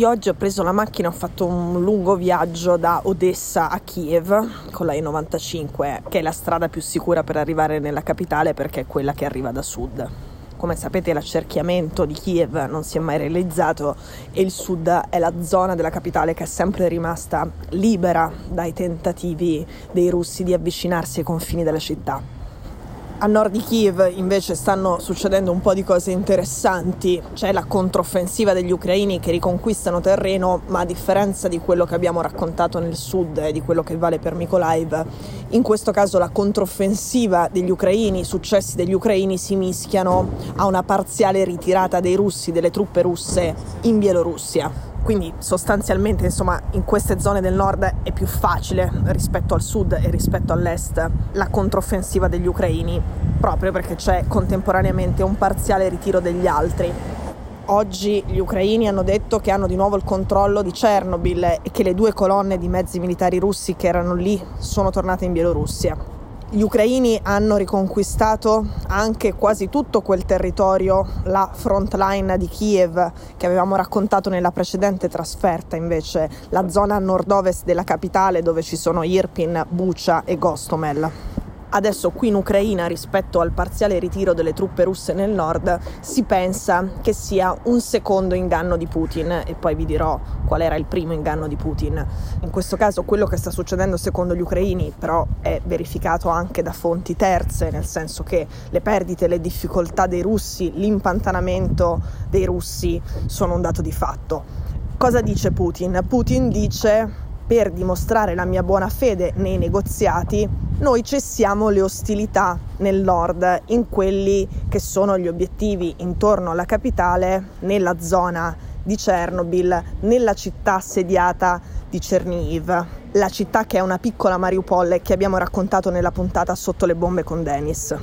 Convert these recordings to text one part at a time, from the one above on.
Io oggi ho preso la macchina, ho fatto un lungo viaggio da Odessa a Kiev con la E95, che è la strada più sicura per arrivare nella capitale perché è quella che arriva da sud. Come sapete l'accerchiamento di Kiev non si è mai realizzato e il sud è la zona della capitale che è sempre rimasta libera dai tentativi dei russi di avvicinarsi ai confini della città. A nord di Kiev invece stanno succedendo un po' di cose interessanti, c'è la controffensiva degli ucraini che riconquistano terreno, ma a differenza di quello che abbiamo raccontato nel sud e di quello che vale per Mykolaiv, in questo caso la controffensiva degli ucraini, i successi degli ucraini si mischiano a una parziale ritirata dei russi, delle truppe russe in Bielorussia. Quindi sostanzialmente insomma in queste zone del nord è più facile rispetto al sud e rispetto all'est la controffensiva degli ucraini, proprio perché c'è contemporaneamente un parziale ritiro degli altri. Oggi gli ucraini hanno detto che hanno di nuovo il controllo di Chernobyl e che le due colonne di mezzi militari russi che erano lì sono tornate in Bielorussia. Gli ucraini hanno riconquistato anche quasi tutto quel territorio, la front line di Kiev che avevamo raccontato nella precedente trasferta, invece la zona nord-ovest della capitale dove ci sono Irpin, Bucha e Gostomel. Adesso qui in Ucraina, rispetto al parziale ritiro delle truppe russe nel nord, si pensa che sia un secondo inganno di Putin e poi vi dirò qual era il primo inganno di Putin. In questo caso quello che sta succedendo secondo gli ucraini però è verificato anche da fonti terze, nel senso che le perdite, le difficoltà dei russi, l'impantanamento dei russi sono un dato di fatto. Cosa dice Putin? Putin dice per dimostrare la mia buona fede nei negoziati, noi cessiamo le ostilità nel nord, in quelli che sono gli obiettivi intorno alla capitale, nella zona di Chernobyl, nella città assediata di Chernihiv, la città che è una piccola Mariupol che abbiamo raccontato nella puntata Sotto le bombe con Dennis.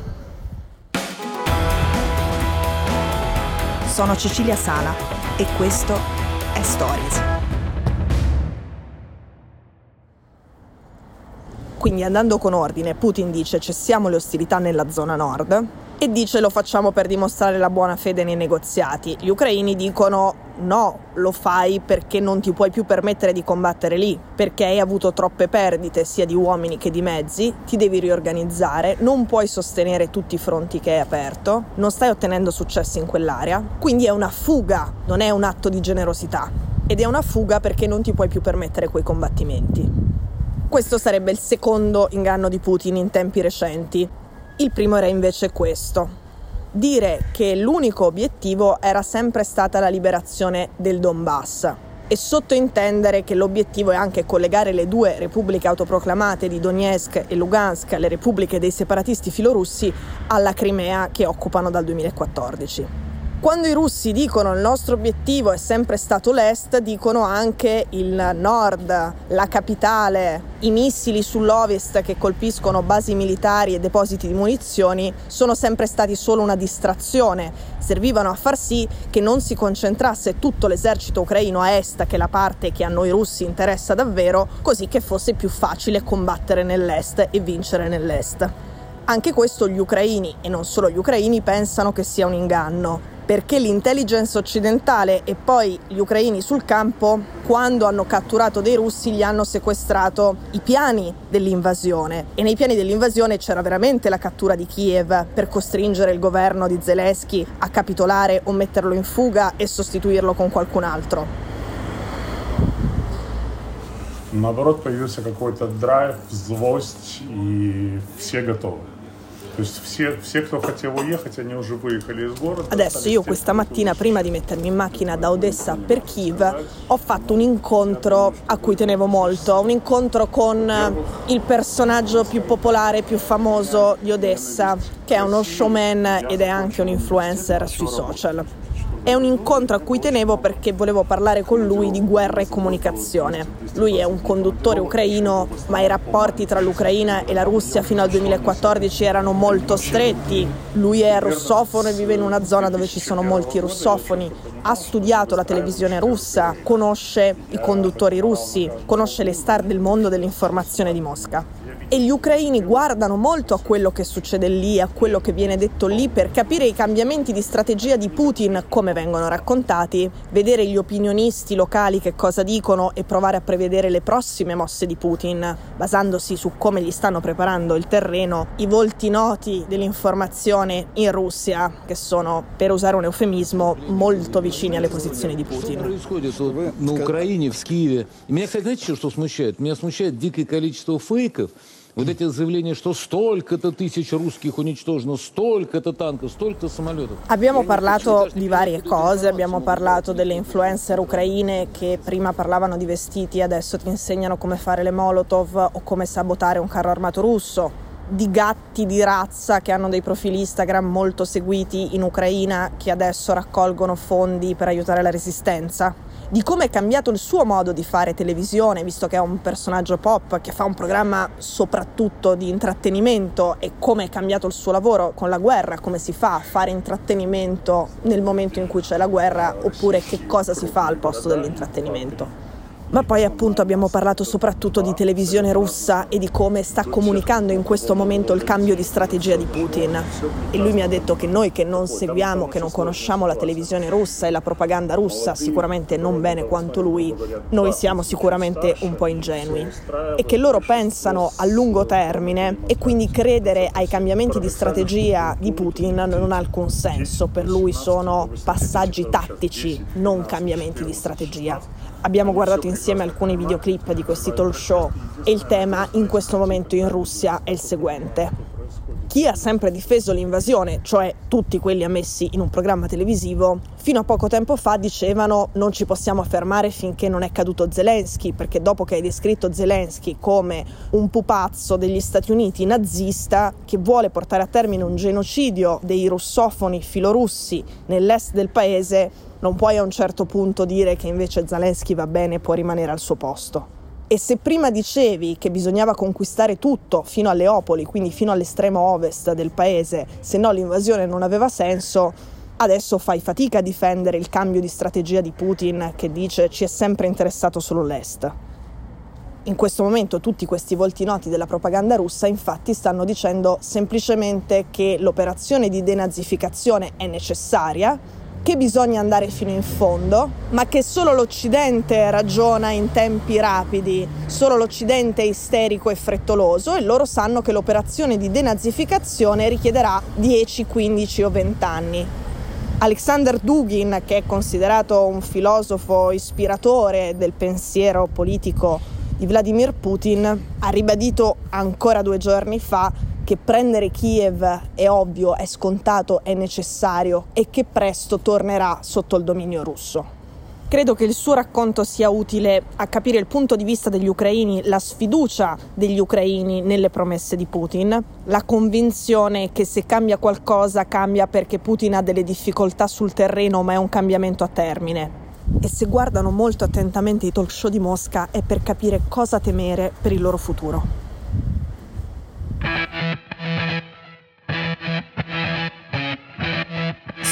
Sono Cecilia Sala e questo è Stories. Quindi andando con ordine, Putin dice cessiamo le ostilità nella zona nord e dice lo facciamo per dimostrare la buona fede nei negoziati. Gli ucraini dicono no, lo fai perché non ti puoi più permettere di combattere lì, perché hai avuto troppe perdite sia di uomini che di mezzi, ti devi riorganizzare, non puoi sostenere tutti i fronti che hai aperto, non stai ottenendo successi in quell'area, quindi è una fuga, non è un atto di generosità. Ed è una fuga perché non ti puoi più permettere quei combattimenti. Questo sarebbe il secondo inganno di Putin in tempi recenti. Il primo era invece questo. Dire che l'unico obiettivo era sempre stata la liberazione del Donbass e sottointendere che l'obiettivo è anche collegare le due repubbliche autoproclamate di Donetsk e Lugansk, le repubbliche dei separatisti filorussi, alla Crimea che occupano dal 2014. Quando i russi dicono il nostro obiettivo è sempre stato l'est, dicono anche il nord, la capitale, i missili sull'ovest che colpiscono basi militari e depositi di munizioni sono sempre stati solo una distrazione, servivano a far sì che non si concentrasse tutto l'esercito ucraino a est, che è la parte che a noi russi interessa davvero, così che fosse più facile combattere nell'est e vincere nell'est. Anche questo gli ucraini, e non solo gli ucraini, pensano che sia un inganno perché l'intelligence occidentale e poi gli ucraini sul campo, quando hanno catturato dei russi, gli hanno sequestrato i piani dell'invasione e nei piani dell'invasione c'era veramente la cattura di Kiev per costringere il governo di Zelensky a capitolare o metterlo in fuga e sostituirlo con qualcun altro. Наоборот, появился какой-то драйв, злость, и все готовы. Adesso io questa mattina, prima di mettermi in macchina da Odessa per Kiev, ho fatto un incontro a cui tenevo molto, un incontro con il personaggio più popolare, più famoso di Odessa, che è uno showman ed è anche un influencer sui social. È un incontro a cui tenevo perché volevo parlare con lui di guerra e comunicazione. Lui è un conduttore ucraino, ma i rapporti tra l'Ucraina e la Russia fino al 2014 erano molto stretti. Lui è russofono e vive in una zona dove ci sono molti russofoni. Ha studiato la televisione russa, conosce i conduttori russi, conosce le star del mondo dell'informazione di Mosca e gli ucraini guardano molto a quello che succede lì, a quello che viene detto lì per capire i cambiamenti di strategia di Putin come vengono raccontati, vedere gli opinionisti locali che cosa dicono e provare a prevedere le prossime mosse di Putin, basandosi su come gli stanno preparando il terreno, i volti noti dell'informazione in Russia, che sono, per usare un eufemismo, molto vicini alle posizioni di Putin. На Украине, в Киеве. Меня, кстати, знаете, что смущает? Меня смущает дикое количество фейков, Вот эти заявления, что столько-то тысяч русских уничтожено, столько-то танков, столько самолетов. Abbiamo parlato di varie cose, abbiamo parlato delle influencer ucraine che prima parlavano di vestiti, adesso ti insegnano come fare le molotov o come sabotare un carro armato russo, di gatti di razza che hanno dei profili Instagram molto seguiti in Ucraina che adesso raccolgono fondi per aiutare la resistenza di come è cambiato il suo modo di fare televisione, visto che è un personaggio pop che fa un programma soprattutto di intrattenimento e come è cambiato il suo lavoro con la guerra, come si fa a fare intrattenimento nel momento in cui c'è la guerra oppure che cosa si fa al posto dell'intrattenimento. Ma poi appunto abbiamo parlato soprattutto di televisione russa e di come sta comunicando in questo momento il cambio di strategia di Putin. E lui mi ha detto che noi che non seguiamo, che non conosciamo la televisione russa e la propaganda russa, sicuramente non bene quanto lui, noi siamo sicuramente un po' ingenui. E che loro pensano a lungo termine e quindi credere ai cambiamenti di strategia di Putin non ha alcun senso. Per lui sono passaggi tattici, non cambiamenti di strategia. Abbiamo guardato insieme alcuni videoclip di questi talk show e il tema in questo momento in Russia è il seguente. Chi ha sempre difeso l'invasione, cioè tutti quelli ammessi in un programma televisivo, fino a poco tempo fa dicevano non ci possiamo fermare finché non è caduto Zelensky, perché dopo che hai descritto Zelensky come un pupazzo degli Stati Uniti nazista che vuole portare a termine un genocidio dei russofoni filorussi nell'est del paese, non puoi a un certo punto dire che invece Zelensky va bene e può rimanere al suo posto. E se prima dicevi che bisognava conquistare tutto fino a Leopoli, quindi fino all'estremo ovest del paese, se no l'invasione non aveva senso, adesso fai fatica a difendere il cambio di strategia di Putin che dice ci è sempre interessato solo l'est. In questo momento tutti questi volti noti della propaganda russa infatti stanno dicendo semplicemente che l'operazione di denazificazione è necessaria, che bisogna andare fino in fondo, ma che solo l'Occidente ragiona in tempi rapidi, solo l'Occidente è isterico e frettoloso e loro sanno che l'operazione di denazificazione richiederà 10, 15 o 20 anni. Alexander Dugin, che è considerato un filosofo ispiratore del pensiero politico di Vladimir Putin, ha ribadito ancora due giorni fa che prendere Kiev è ovvio, è scontato, è necessario e che presto tornerà sotto il dominio russo. Credo che il suo racconto sia utile a capire il punto di vista degli ucraini, la sfiducia degli ucraini nelle promesse di Putin, la convinzione che se cambia qualcosa cambia perché Putin ha delle difficoltà sul terreno ma è un cambiamento a termine. E se guardano molto attentamente i talk show di Mosca è per capire cosa temere per il loro futuro.